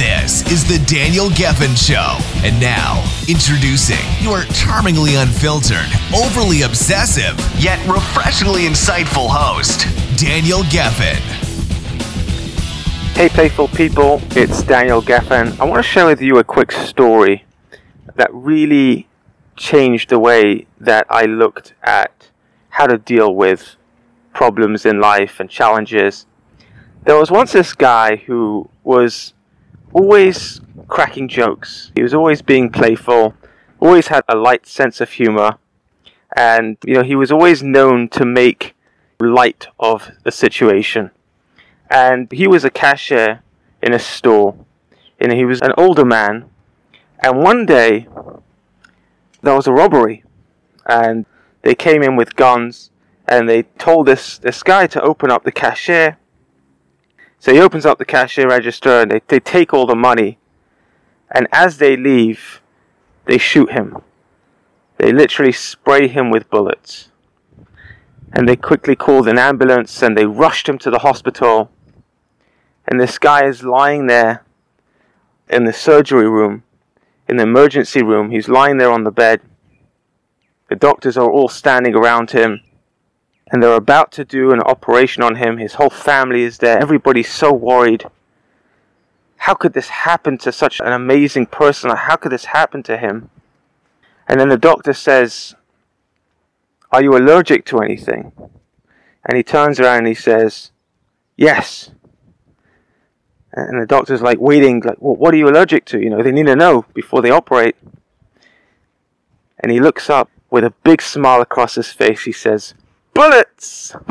This is the Daniel Gefen Show. And now, introducing your charmingly unfiltered, overly obsessive, yet refreshingly insightful host, Daniel Gefen. Hey, playful people, it's Daniel Gefen. I want to share with you a quick story that really changed the way that I looked at how to deal with problems in life and challenges. There was once this guy who was always cracking jokes. He was always being playful, always had a light sense of humor, and you know, he was always known to make light of a situation. And he was a cashier in a store, and he was an older man. And one day, there was a robbery, and they came in with guns, and they told this this guy to open up the cashier so he opens up the cashier register and they, they take all the money. And as they leave, they shoot him. They literally spray him with bullets. And they quickly called an ambulance and they rushed him to the hospital. And this guy is lying there in the surgery room, in the emergency room. He's lying there on the bed. The doctors are all standing around him and they're about to do an operation on him. His whole family is there. Everybody's so worried. How could this happen to such an amazing person? How could this happen to him? And then the doctor says, Are you allergic to anything? And he turns around and he says, Yes. And the doctor's like waiting, like, well, what are you allergic to? You know, they need to know before they operate. And he looks up with a big smile across his face. He says, bullets!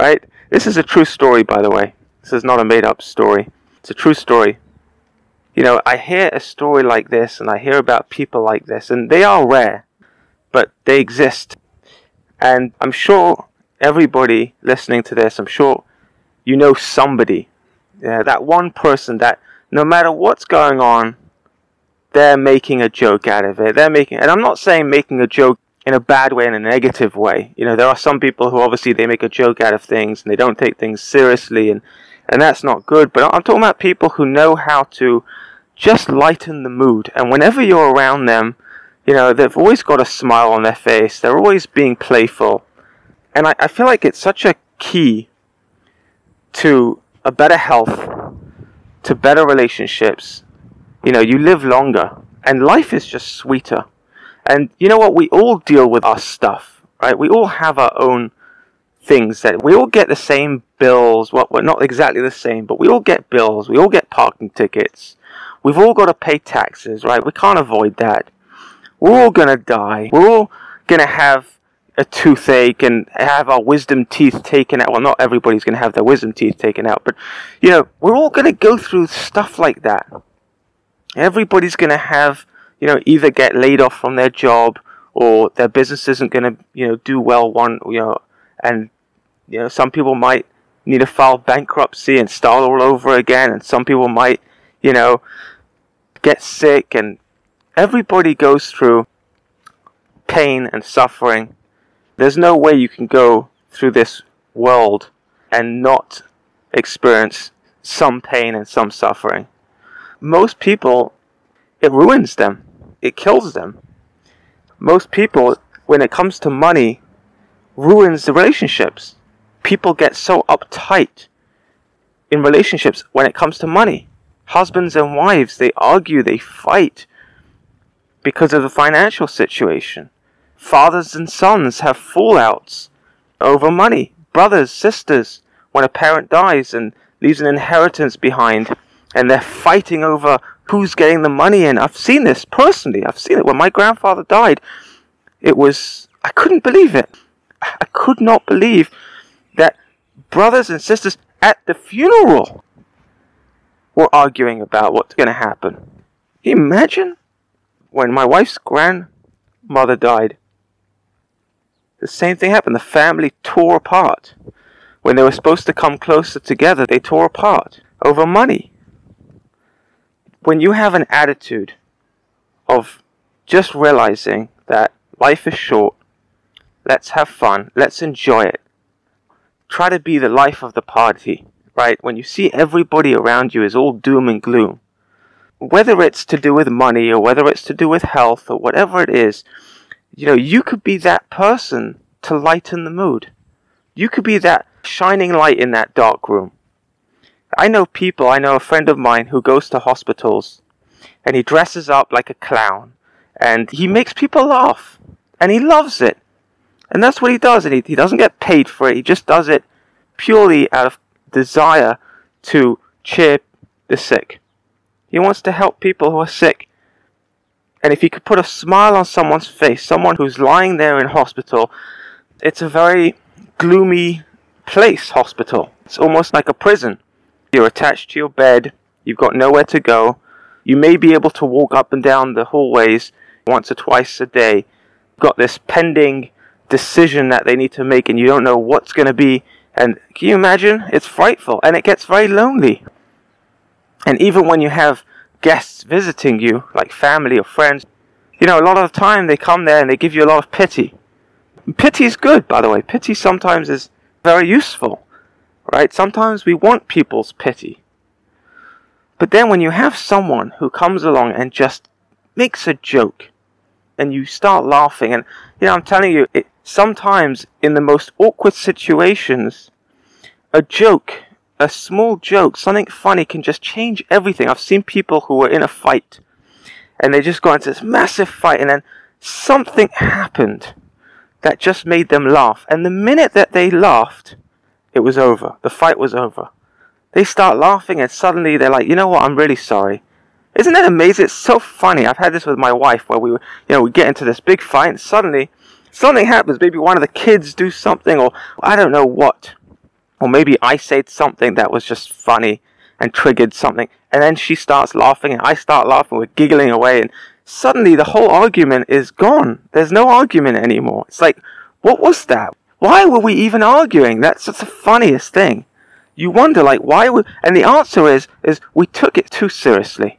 right? This is a true story, by the way. This is not a made up story. It's a true story. You know, I hear a story like this and I hear about people like this, and they are rare, but they exist. And I'm sure everybody listening to this, I'm sure you know somebody. Yeah, that one person that no matter what's going on, they're making a joke out of it. They're making, and I'm not saying making a joke in a bad way, in a negative way. You know, there are some people who obviously they make a joke out of things and they don't take things seriously, and and that's not good. But I'm talking about people who know how to just lighten the mood, and whenever you're around them, you know, they've always got a smile on their face. They're always being playful, and I, I feel like it's such a key to a better health, to better relationships. You know, you live longer, and life is just sweeter. And you know what? We all deal with our stuff, right? We all have our own things that we all get the same bills. Well, we're not exactly the same, but we all get bills. We all get parking tickets. We've all got to pay taxes, right? We can't avoid that. We're all gonna die. We're all gonna have a toothache and have our wisdom teeth taken out. Well, not everybody's gonna have their wisdom teeth taken out, but you know, we're all gonna go through stuff like that. Everybody's gonna have you know, either get laid off from their job or their business isn't going to, you know, do well one, you know, and, you know, some people might need to file bankruptcy and start all over again, and some people might, you know, get sick, and everybody goes through pain and suffering. There's no way you can go through this world and not experience some pain and some suffering. Most people, it ruins them it kills them. Most people, when it comes to money, ruins the relationships. People get so uptight in relationships when it comes to money. Husbands and wives, they argue, they fight because of the financial situation. Fathers and sons have fallouts over money. Brothers, sisters, when a parent dies and leaves an inheritance behind, and they're fighting over who's getting the money in. I've seen this personally. I've seen it when my grandfather died. It was I couldn't believe it. I could not believe that brothers and sisters at the funeral were arguing about what's going to happen. Can you imagine when my wife's grandmother died? the same thing happened. The family tore apart. When they were supposed to come closer together, they tore apart over money. When you have an attitude of just realizing that life is short, let's have fun, let's enjoy it. Try to be the life of the party, right? When you see everybody around you is all doom and gloom, whether it's to do with money or whether it's to do with health or whatever it is, you know, you could be that person to lighten the mood. You could be that shining light in that dark room. I know people, I know a friend of mine who goes to hospitals and he dresses up like a clown and he makes people laugh and he loves it. And that's what he does. And he, he doesn't get paid for it. He just does it purely out of desire to cheer the sick. He wants to help people who are sick. And if he could put a smile on someone's face, someone who's lying there in hospital, it's a very gloomy place, hospital. It's almost like a prison. You're attached to your bed, you've got nowhere to go. You may be able to walk up and down the hallways once or twice a day. You've got this pending decision that they need to make, and you don't know what's going to be. And can you imagine? It's frightful, and it gets very lonely. And even when you have guests visiting you, like family or friends, you know, a lot of the time they come there and they give you a lot of pity. Pity is good, by the way. Pity sometimes is very useful, right? Sometimes we want people's pity. But then when you have someone who comes along and just makes a joke, and you start laughing, and you know, I'm telling you, it, sometimes in the most awkward situations, a joke a small joke, something funny can just change everything. I've seen people who were in a fight and they just got into this massive fight and then something happened that just made them laugh. And the minute that they laughed, it was over. The fight was over. They start laughing and suddenly they're like, you know what, I'm really sorry. Isn't that amazing? It's so funny. I've had this with my wife where we were, you know, we get into this big fight and suddenly something happens. Maybe one of the kids do something or I don't know what. Or maybe I said something that was just funny and triggered something. And then she starts laughing and I start laughing. We're giggling away. And suddenly the whole argument is gone. There's no argument anymore. It's like, what was that? Why were we even arguing? That's just the funniest thing. You wonder, like, why would, and the answer is, is we took it too seriously.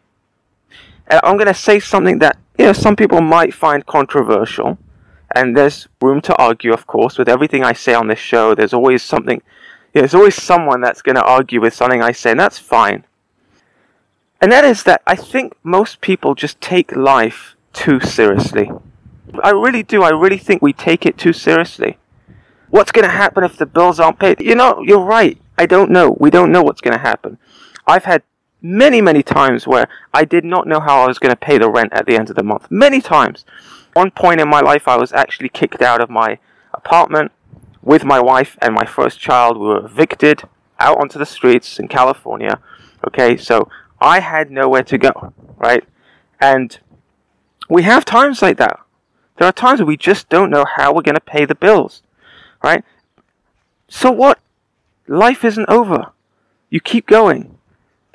And I'm going to say something that, you know, some people might find controversial. And there's room to argue, of course, with everything I say on this show. There's always something there's always someone that's going to argue with something I say, and that's fine. And that is that I think most people just take life too seriously. I really do. I really think we take it too seriously. What's going to happen if the bills aren't paid? You know, you're right. I don't know. We don't know what's going to happen. I've had many, many times where I did not know how I was going to pay the rent at the end of the month. Many times. One point in my life, I was actually kicked out of my apartment with my wife and my first child, we were evicted out onto the streets in California. Okay, so I had nowhere to go, right? And we have times like that. There are times where we just don't know how we're going to pay the bills, right? So what? Life isn't over. You keep going.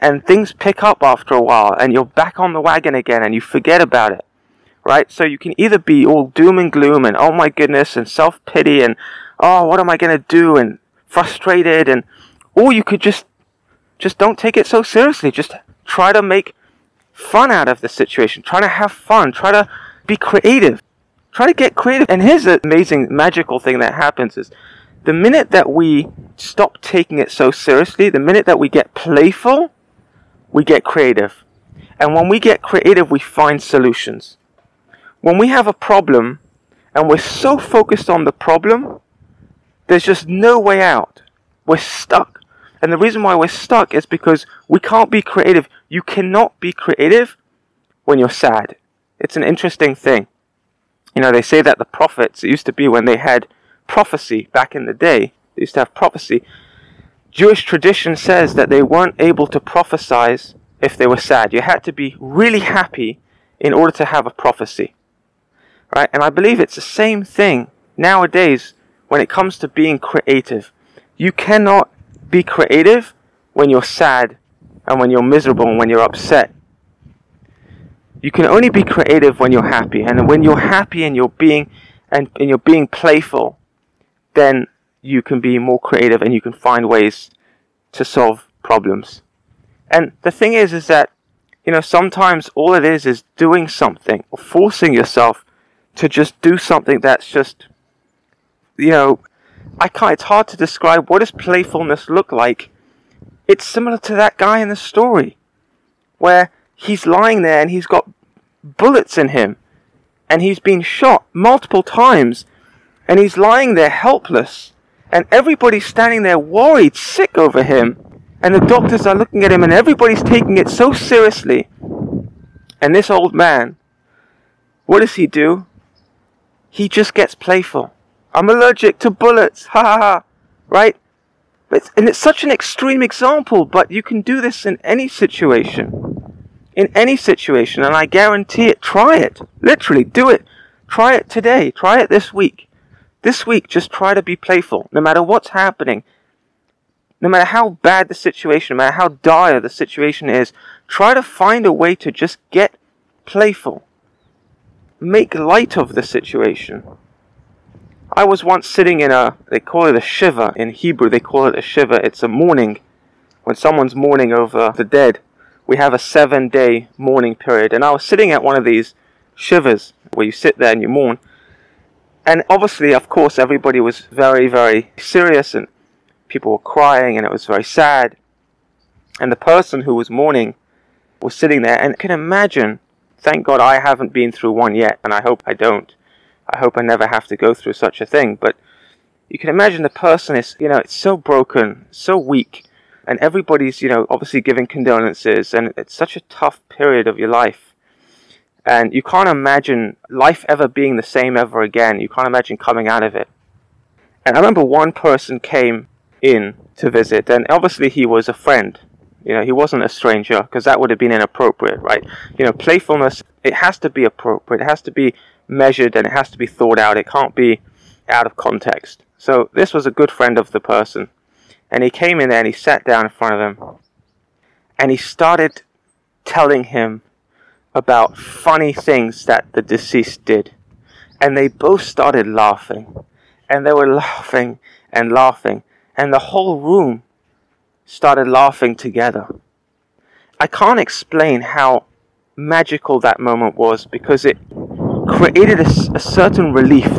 And things pick up after a while, and you're back on the wagon again, and you forget about it, right? So you can either be all doom and gloom, and oh my goodness, and self pity, and oh, what am I going to do? And frustrated. And, or you could just, just don't take it so seriously. Just try to make fun out of the situation. Try to have fun. Try to be creative. Try to get creative. And here's the amazing, magical thing that happens is the minute that we stop taking it so seriously, the minute that we get playful, we get creative. And when we get creative, we find solutions. When we have a problem and we're so focused on the problem, there's just no way out. We're stuck. And the reason why we're stuck is because we can't be creative. You cannot be creative when you're sad. It's an interesting thing. You know, they say that the prophets, it used to be when they had prophecy back in the day, they used to have prophecy. Jewish tradition says that they weren't able to prophesize if they were sad. You had to be really happy in order to have a prophecy. Right? And I believe it's the same thing nowadays when it comes to being creative. You cannot be creative when you're sad and when you're miserable and when you're upset. You can only be creative when you're happy. And when you're happy and you're being and, and you're being playful, then you can be more creative and you can find ways to solve problems. And the thing is, is that, you know, sometimes all it is is doing something or forcing yourself to just do something that's just, you know, I can't, it's hard to describe what does playfulness look like. It's similar to that guy in the story where he's lying there and he's got bullets in him and he's been shot multiple times and he's lying there helpless and everybody's standing there worried, sick over him and the doctors are looking at him and everybody's taking it so seriously. And this old man, what does he do? He just gets playful. I'm allergic to bullets. Ha ha ha. Right? And it's such an extreme example, but you can do this in any situation. In any situation, and I guarantee it. Try it. Literally, do it. Try it today. Try it this week. This week, just try to be playful. No matter what's happening, no matter how bad the situation, no matter how dire the situation is, try to find a way to just get playful. Make light of the situation. I was once sitting in a, they call it a shiva. In Hebrew, they call it a shiva. It's a mourning. When someone's mourning over the dead, we have a seven day mourning period. And I was sitting at one of these shivas where you sit there and you mourn. And obviously, of course, everybody was very, very serious and people were crying and it was very sad. And the person who was mourning was sitting there and can imagine, thank God I haven't been through one yet, and I hope I don't. I hope I never have to go through such a thing. But you can imagine the person is, you know, it's so broken, so weak, and everybody's, you know, obviously giving condolences, and it's such a tough period of your life. And you can't imagine life ever being the same ever again. You can't imagine coming out of it. And I remember one person came in to visit, and obviously he was a friend. You know, he wasn't a stranger because that would have been inappropriate, right? You know, playfulness it has to be appropriate. It has to be measured and it has to be thought out. It can't be out of context. So this was a good friend of the person, and he came in there and he sat down in front of him, and he started telling him about funny things that the deceased did, and they both started laughing, and they were laughing and laughing, and the whole room started laughing together. I can't explain how magical that moment was because it created a, a, certain relief.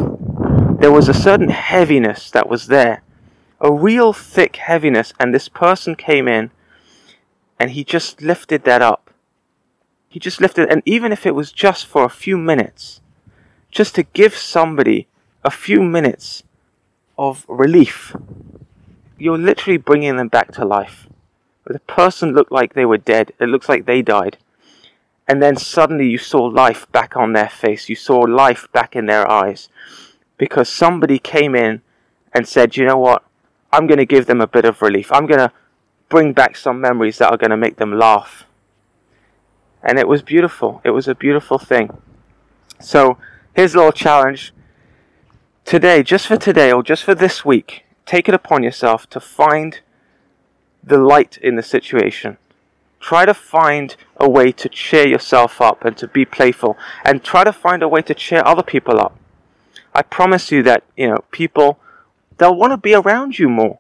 There was a certain heaviness that was there, a real thick heaviness, and this person came in and he just lifted that up. He just lifted, and even if it was just for a few minutes, just to give somebody a few minutes of relief you're literally bringing them back to life. The person looked like they were dead. It looks like they died. And then suddenly you saw life back on their face. You saw life back in their eyes. Because somebody came in and said, you know what? I'm going to give them a bit of relief. I'm going to bring back some memories that are going to make them laugh. And it was beautiful. It was a beautiful thing. So here's a little challenge. Today, just for today, or just for this week, take it upon yourself to find the light in the situation. Try to find a way to cheer yourself up and to be playful and try to find a way to cheer other people up. I promise you that, you know, people, they'll want to be around you more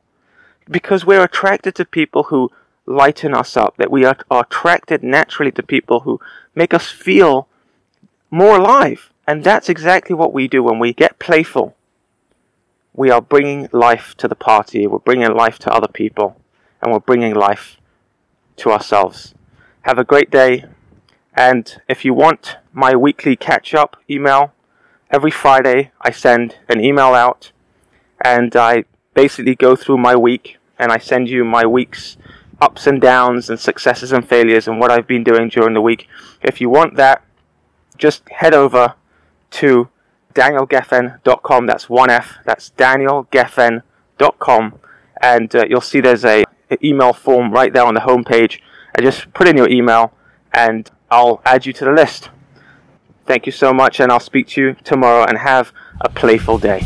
because we're attracted to people who lighten us up, that we are, are attracted naturally to people who make us feel more alive. And that's exactly what we do when we get playful we are bringing life to the party, we're bringing life to other people, and we're bringing life to ourselves. Have a great day, and if you want my weekly catch up email, every Friday I send an email out and I basically go through my week and I send you my week's ups and downs and successes and failures and what I've been doing during the week. If you want that, just head over to danielgefen.com. That's one F. That's danielgefen.com. And uh, you'll see there's a, a, email form right there on the homepage. And just put in your email and I'll add you to the list. Thank you so much, and I'll speak to you tomorrow and have a playful day.